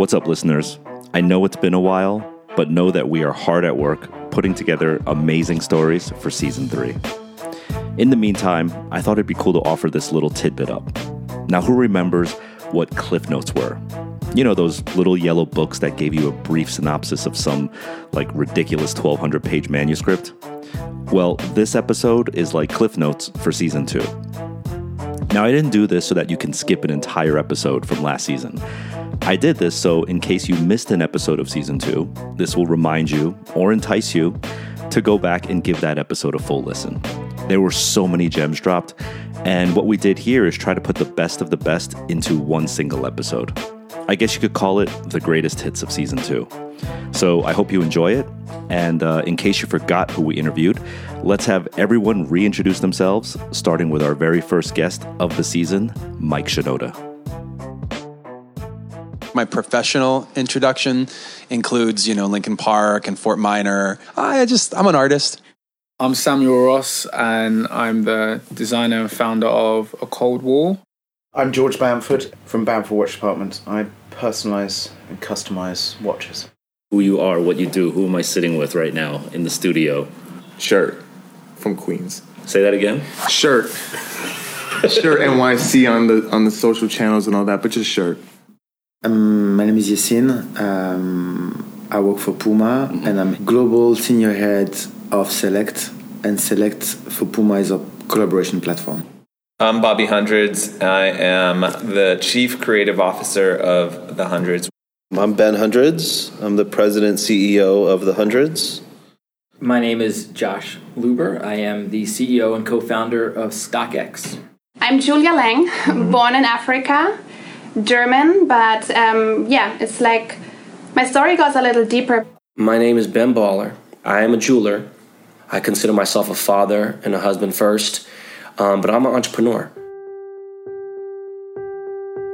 What's up, listeners? I know it's been a while, but know that we are hard at work putting together amazing stories for season three. In the meantime, I thought it'd be cool to offer this little tidbit up. Now, who remembers what Cliff Notes were? You know, those little yellow books that gave you a brief synopsis of some, like, ridiculous 1200 page manuscript? Well, this episode is like Cliff Notes for season two. Now, I didn't do this so that you can skip an entire episode from last season. I did this so, in case you missed an episode of season two, this will remind you or entice you to go back and give that episode a full listen. There were so many gems dropped, and what we did here is try to put the best of the best into one single episode. I guess you could call it the greatest hits of season two. So I hope you enjoy it. And uh, in case you forgot who we interviewed, let's have everyone reintroduce themselves, starting with our very first guest of the season, Mike Shinoda. My professional introduction includes, you know, Linkin Park and Fort Minor. I just, I'm an artist. I'm Samuel Ross, and I'm the designer and founder of A Cold Wall. I'm George Bamford from Bamford Watch Department. I personalize and customize watches. Who you are, what you do, who am I sitting with right now in the studio? Shirt from Queens. Say that again. Shirt. shirt NYC on the on the social channels and all that, but just shirt. Um, my name is Yassine. Um, I work for Puma mm-hmm. and I'm global senior head of Select. And Select for Puma is a collaboration platform. I'm Bobby Hundreds. I am the Chief Creative Officer of The Hundreds. I'm Ben Hundreds. I'm the President CEO of The Hundreds. My name is Josh Luber. I am the CEO and co founder of StockX. I'm Julia Lang, born in Africa German, but um, yeah, it's like my story goes a little deeper. My name is Ben Baller. I am a jeweler. I consider myself a father and a husband first, um, but I'm an entrepreneur.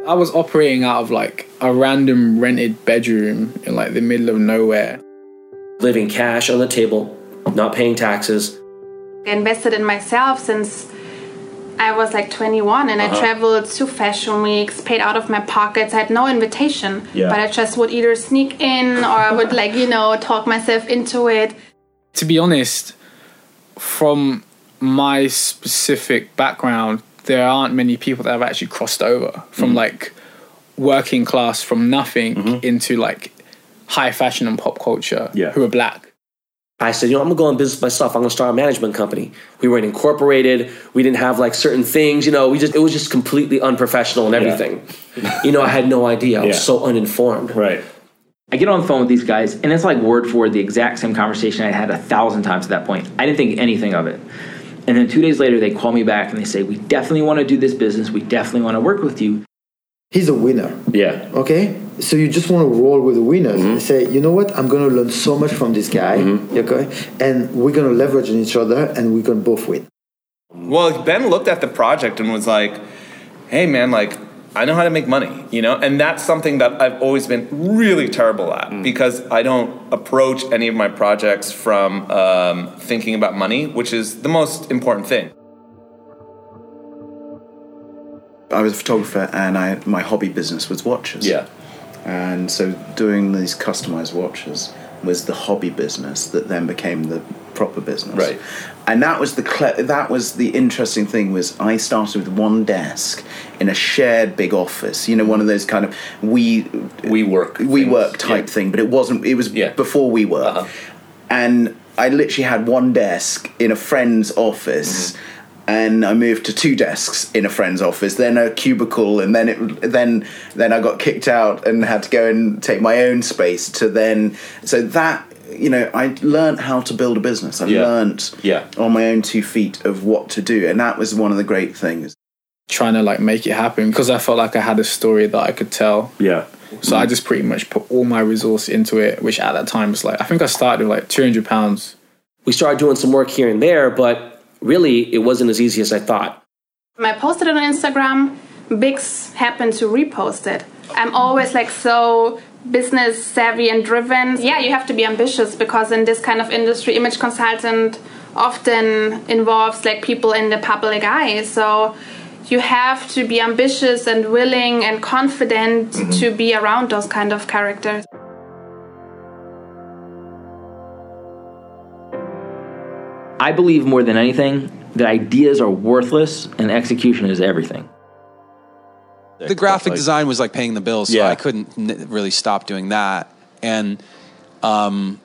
I was operating out of like a random rented bedroom in like the middle of nowhere. Living cash on the table, not paying taxes. I invested in myself since I was like 21 and uh-huh. I traveled to fashion weeks, paid out of my pockets. I had no invitation, yeah. but I just would either sneak in or I would like, you know, talk myself into it. To be honest, from my specific background, there aren't many people that have actually crossed over from mm like working class from nothing mm-hmm. into like high fashion and pop culture yeah. who are black. I said, you know, I'm gonna go in business myself. I'm gonna start a management company. We weren't incorporated. We didn't have like certain things. You know, we just it was just completely unprofessional and everything. Yeah. you know, I had no idea. I was so uninformed. Right. I get on the phone with these guys, and it's like word for word the exact same conversation I had a thousand times at that point. I didn't think anything of it. And then two days later, they call me back and they say, "We definitely want to do this business. We definitely want to work with you." He's a winner. Yeah. Okay so you just want to roll with the winners mm-hmm. and say, you know what, I'm going to learn so much from this guy, mm-hmm. okay, and we're going to leverage on each other, and we can both win. Well, Ben looked at the project and was like, "Hey, man, like." I know how to make money, you know, and that's something that I've always been really terrible at mm. because I don't approach any of my projects from um, thinking about money, which is the most important thing. I was a photographer, and I my hobby business was watches. Yeah, and so doing these customized watches was the hobby business that then became the proper business. Right. And that was the cle- that was the interesting thing was I started with one desk in a shared big office. You know, one of those kind of we we work we work type yeah. thing, but it wasn't. It was yeah. before we work, uh-huh. and I literally had one desk in a friend's office. Mm-hmm and I moved to two desks in a friend's office, then a cubicle, and then it then then I got kicked out and had to go and take my own space. To then, so that you know, I learned how to build a business. I yeah. learned yeah. on my own two feet of what to do, and that was one of the great things. Trying to like make it happen because I felt like I had a story that I could tell. Yeah. So mm. I just pretty much put all my resource into it, which at that time was like I think I started with like two hundred pounds. We started doing some work here and there, but really it wasn't as easy as I thought. I posted it on Instagram. Bix happened to repost it. I'm always like so business savvy and driven. Yeah, you have to be ambitious because in this kind of industry, image consultant often involves like people in the public eye. So you have to be ambitious and willing and confident mm-hmm. to be around those kind of characters. I believe more than anything that ideas are worthless and execution is everything. The graphic design was like paying the bills, so yeah. I couldn't really stop doing that. And um,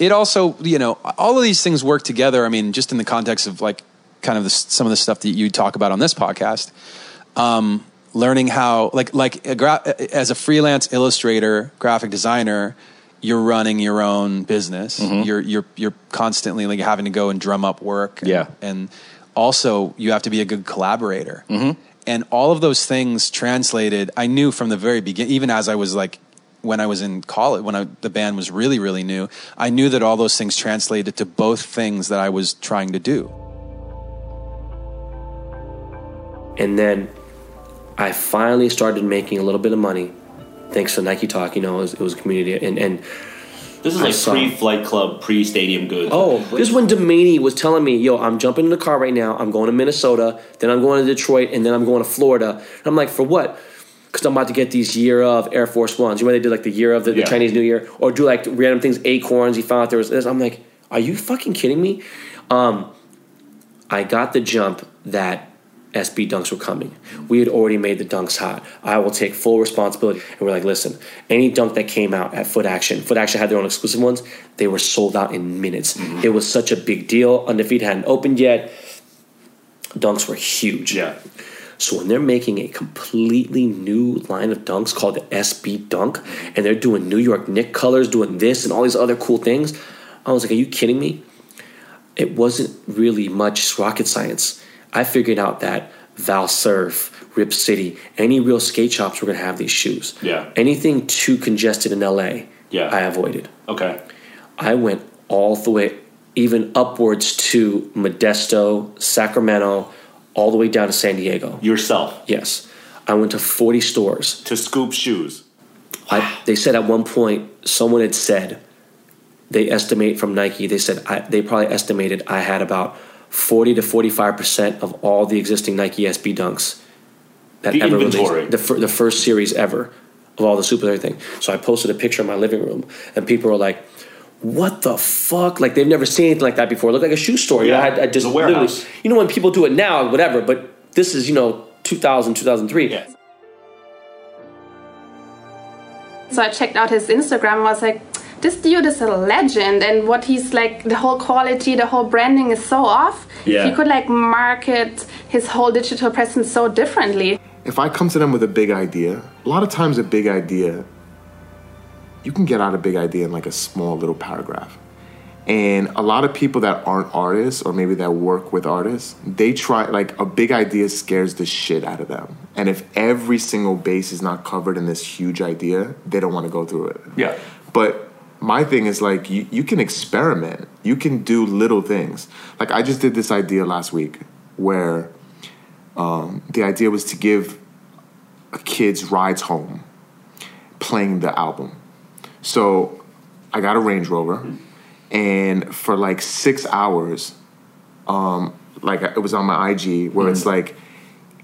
it also, you know, all of these things work together. I mean, just in the context of like kind of the, some of the stuff that you talk about on this podcast. Um, learning how, like, like a gra- as a freelance illustrator, graphic designer, you're running your own business. Mm-hmm. You're you're you're constantly like having to go and drum up work. And, yeah, and also you have to be a good collaborator. Mm-hmm. And all of those things translated. I knew from the very beginning, even as I was like when I was in college, when I, the band was really really new. I knew that all those things translated to both things that I was trying to do. And then I finally started making a little bit of money thanks to Nike Talk. You know, it was, it was a community. And, and this is like pre Flight Club, pre Stadium Goods. Oh, this is when Domaney was telling me, yo, I'm jumping in the car right now. I'm going to Minnesota, then I'm going to Detroit, and then I'm going to Florida. And I'm like, for what? Because I'm about to get these year of Air Force Ones. You know, they did like the year of the, yeah. the Chinese New Year, or do like random things, acorns. He found out there was this. I'm like, are you fucking kidding me? Um, I got the jump that SB dunks were coming. We had already made the dunks hot. I will take full responsibility. And we're like, listen, any dunk that came out at Foot Action, Foot Action had their own exclusive ones, they were sold out in minutes. Mm-hmm. It was such a big deal. Undefeated hadn't opened yet. Dunks were huge. Yeah. So when they're making a completely new line of dunks called the SB Dunk, and they're doing New York Knick colors, doing this and all these other cool things, I was like, are you kidding me? It wasn't really much rocket science I figured out that Valsurf, Rip City, any real skate shops were going to have these shoes. Yeah. Anything too congested in LA, yeah. I avoided. Okay. I went all the way, even upwards to Modesto, Sacramento, all the way down to San Diego. Yourself? Yes. I went to 40 stores. To scoop shoes? I, they said at one point, someone had said, they estimate from Nike, they said, I, they probably estimated I had about 40 to 45% of all the existing Nike SB dunks that the ever inventory. released. The, the first series ever of all the super everything. So I posted a picture in my living room, and people were like, what the fuck? Like they've never seen anything like that before. It looked like a shoe store. Yeah, you know, I, I just a warehouse. You know when people do it now, whatever. But this is you know 2000, 2003. Yeah. So I checked out his Instagram and was like, this dude is a legend and what he's like the whole quality the whole branding is so off. Yeah. he could like market his whole digital presence so differently. If i come to them with a big idea a lot of times a big idea you can get out a big idea in like a small little paragraph. And a lot of people that aren't artists or maybe that work with artists they try like a big idea scares the shit out of them. And if every single base is not covered in this huge idea they don't want to go through it. Yeah. But my thing is like you, you can experiment. You can do little things. Like i just did this idea last week where um, the idea was to give kids rides home playing the album. So i got a range rover and for like six hours um, like it was on my ig where mm-hmm. it's like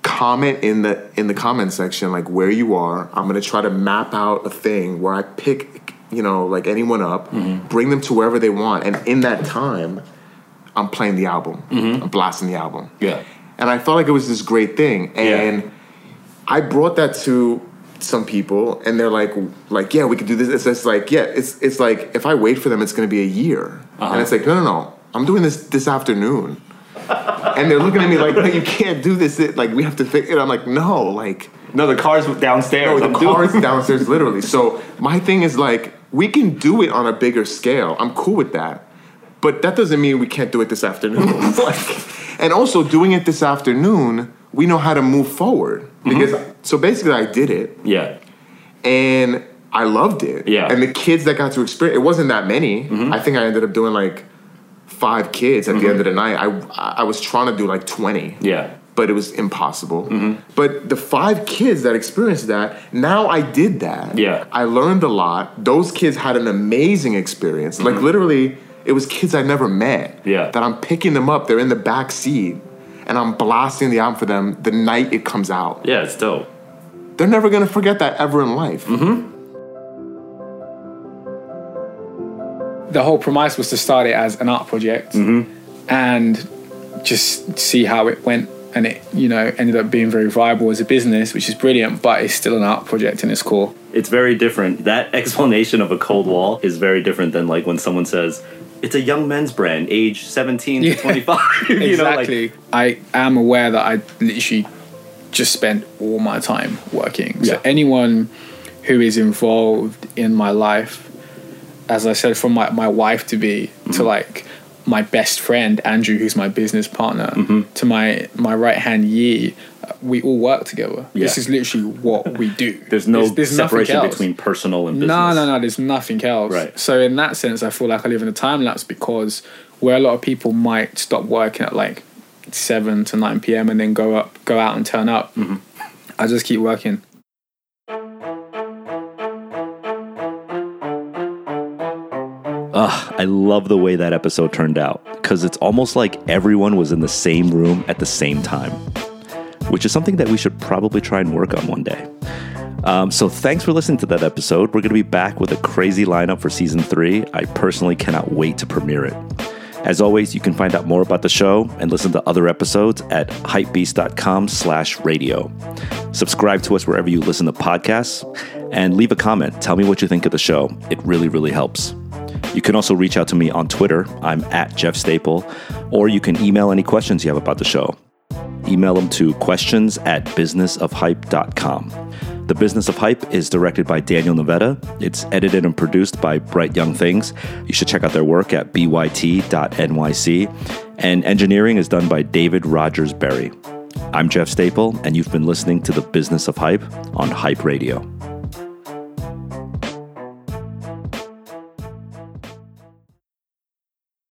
comment in the in the comment section like where you are. I'm going to try to map out a thing where i pick you know, like anyone up, mm-hmm. bring them to wherever they want, and in that time, I'm playing the album, mm-hmm. I'm blasting the album. Yeah, and I felt like it was this great thing, and yeah. I brought that to some people, and they're like, like, yeah, we could do this. It's just like, yeah, it's it's like if I wait for them, it's going to be a year, uh-huh. and it's like, no, no, no, I'm doing this this afternoon. and they're looking at me like, no, you can't do this. It, like, we have to fix it. I'm like, no, like, no, the car's downstairs. No, the I'm car's downstairs, literally. So my thing is like, we can do it on a bigger scale. I'm cool with that. But that doesn't mean we can't do it this afternoon. like, and also doing it this afternoon, we know how to move forward. Mm-hmm. Because mm-hmm. so basically I did it. Yeah. And I loved it. Yeah. And the kids that got to experience it wasn't that many. Mm-hmm. I think I ended up doing like five kids at mm-hmm. the end of the night. I I was trying to do like 20. Yeah but it was impossible. Mm-hmm. But the five kids that experienced that, now I did that. Yeah. I learned a lot. Those kids had an amazing experience. Mm-hmm. Like literally, it was kids I never met. Yeah. That I'm picking them up. They're in the back seat. and I'm blasting the album for them the night it comes out. Yeah, it's dope. They're never gonna forget that ever in life. Mm-hmm. The whole premise was to start it as an art project mm-hmm. and just see how it went and it you know ended up being very viable as a business which is brilliant but it's still an art project in its core. It's very different. That explanation of a cold wall is very different than like when someone says it's a young men's brand age 17 to 25 exactly know, like, i am aware that i literally just spent all my time working. Yeah. so anyone who is involved in my life as i said from my, my wife to be mm-hmm. to like my best friend Andrew, who's my business partner, mm-hmm. to my my right hand Yi, we all work together. Yeah. This is literally what we do. there's no there's, there's separation between personal and business. No, no, no. There's nothing else. Right. So in that sense, I feel like I live in a time lapse because where a lot of people might stop working at like seven to nine p.m. and then go up, go out and turn up. Mm-hmm. I just keep working. Ugh, I love the way that episode turned out because it's almost like everyone was in the same room at the same time, which is something that we should probably try and work on one day. Um, so thanks for listening to that episode. We're going to be back with a crazy lineup for season three. I personally cannot wait to premiere it. As always, you can find out more about the show and listen to other episodes at hypebeast.com slash radio. Subscribe to us wherever you listen to podcasts and leave a comment. Tell me what you think of the show. It really, really helps. You can also reach out to me on Twitter. I'm at Jeff Staple, or you can email any questions you have about the show. Email them to questions at businessofhype.com. The Business of Hype is directed by Daniel Navetta. It's edited and produced by Bright Young Things. You should check out their work at byt.nyc. And engineering is done by David Rogers Berry. I'm Jeff Staple, and you've been listening to The Business of Hype on Hype Radio.